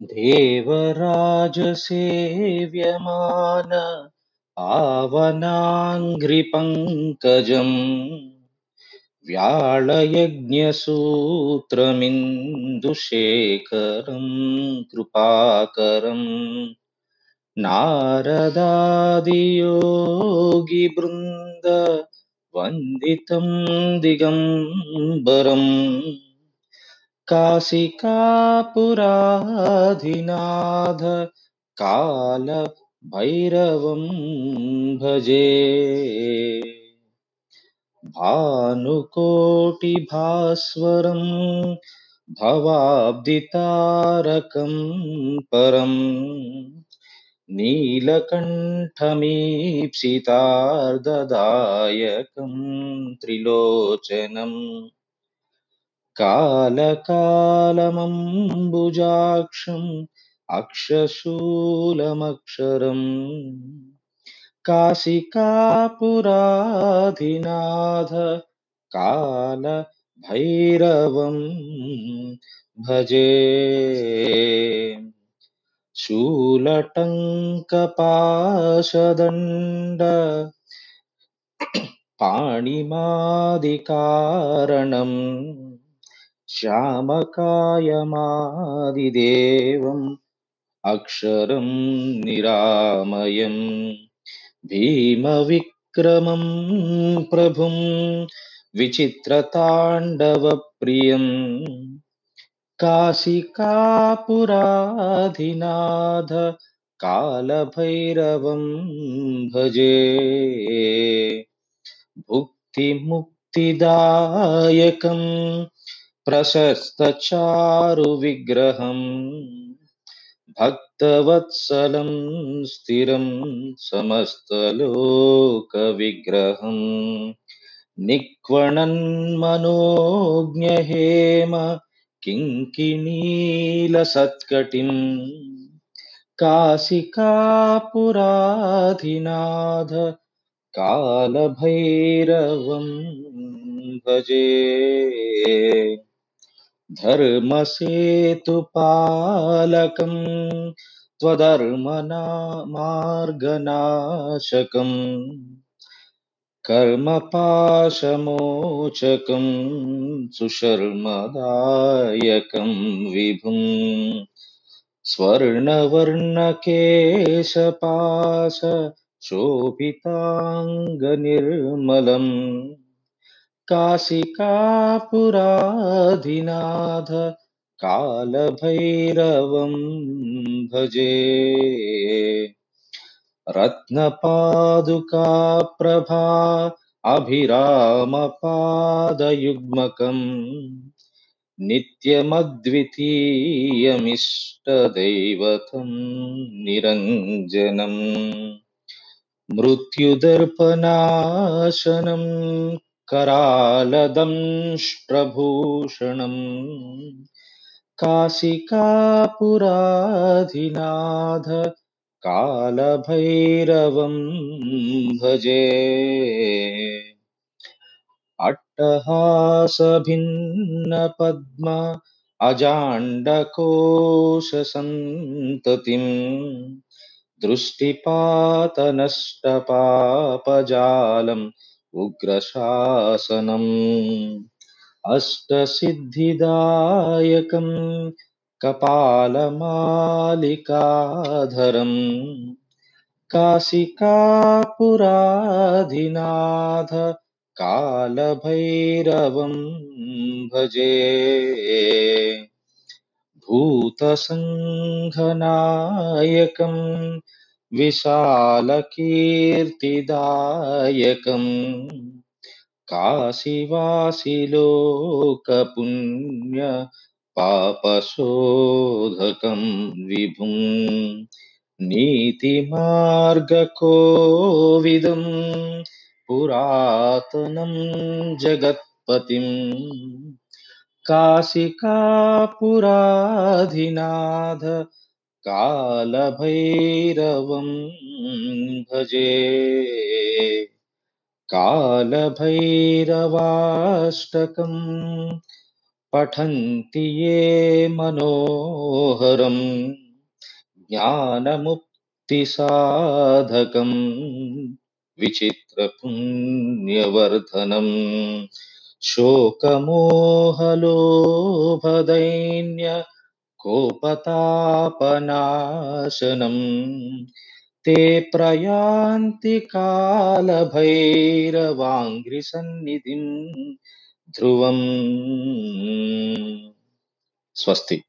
देवराजसेव्यमान आवनाङ्घ्रिपङ्कजम् व्याळयज्ञसूत्रमिन्दुशेखरम् कृपाकरम् नारदादियोगिवृन्द वन्दितं दिगम्बरम् काशिकापुराधिनाथ कालभैरवं भजे। भानुकोटिभास्वरं भवाब्दितारकं परम् नीलकण्ठमीप्सितार्धदायकं त्रिलोचनम् कालकालमम्बुजाक्षम् अक्षशूलमक्षरम्। काशिकापुराधिनाथ कालभैरवम् भजे। शूलटङ्कपाशदण्ड पाणिमादिकारणम् श्यामकायमादिदेवम् अक्षरं निरामयम् भीमविक्रमं प्रभुं विचित्रताण्डवप्रियम् काशिकापुराधिनाथ कालभैरवं भजे भुक्तिमुक्तिदायकम् प्रशस्तचारुविग्रहम् भक्तवत्सलं स्थिरं समस्तलोकविग्रहम्। निक्वणन्मनोज्ञहेम किङ्किणीलसत्कटिम्। काशिकापुराधिनाथ कालभैरवं भजे धर्मसेतुपालकम् त्वधर्मना कर्मपाशमोचकम् सुशर्मदायकं विभुम् स्वर्णवर्णकेशपाश शोभिताङ्गनिर्मलम् काशिकापुराधिनाथ कालभैरवं भजे। रत्नपादुकाप्रभा अभिरामपादयुग्मकम् नित्यमद्वितीयमिष्टदैवतं निरञ्जनम् मृत्युदर्पनाशनं करालदंष्ट्रभूषणम्। काशिकापुराधिनाथ कालभैरवं भजे। अट्टहासभिन्नपद्म अजाण्डकोशसन्ततिम्। दृष्टिपातनष्टपापजालम् उग्रशासनम्। अष्टसिद्धिदायकम् कपालमालिकाधरम्। काशिकापुराधिनाथ कालभैरवं भजे। भूतसङ्घनायकम् विशालकीर्तिदायकम्। काशीवासिलोकपुण्य पापशोधकं विभुम् नीतिमार्गकोविदं पुरातनं काशिकापुराधिनाथ कालभैरवं भजे। कालभैरवाष्टकम् पठन्ति ये मनोहरम् ज्ञानमुक्तिसाधकम् विचित्रपुण्यवर्धनम् शोकमोहलोभदैन्य कोपतापनाशनम्। ते प्रयान्ति कालभैरवाङ्घ्रिसन्निधिम् ध्रुवम्। स्वस्ति।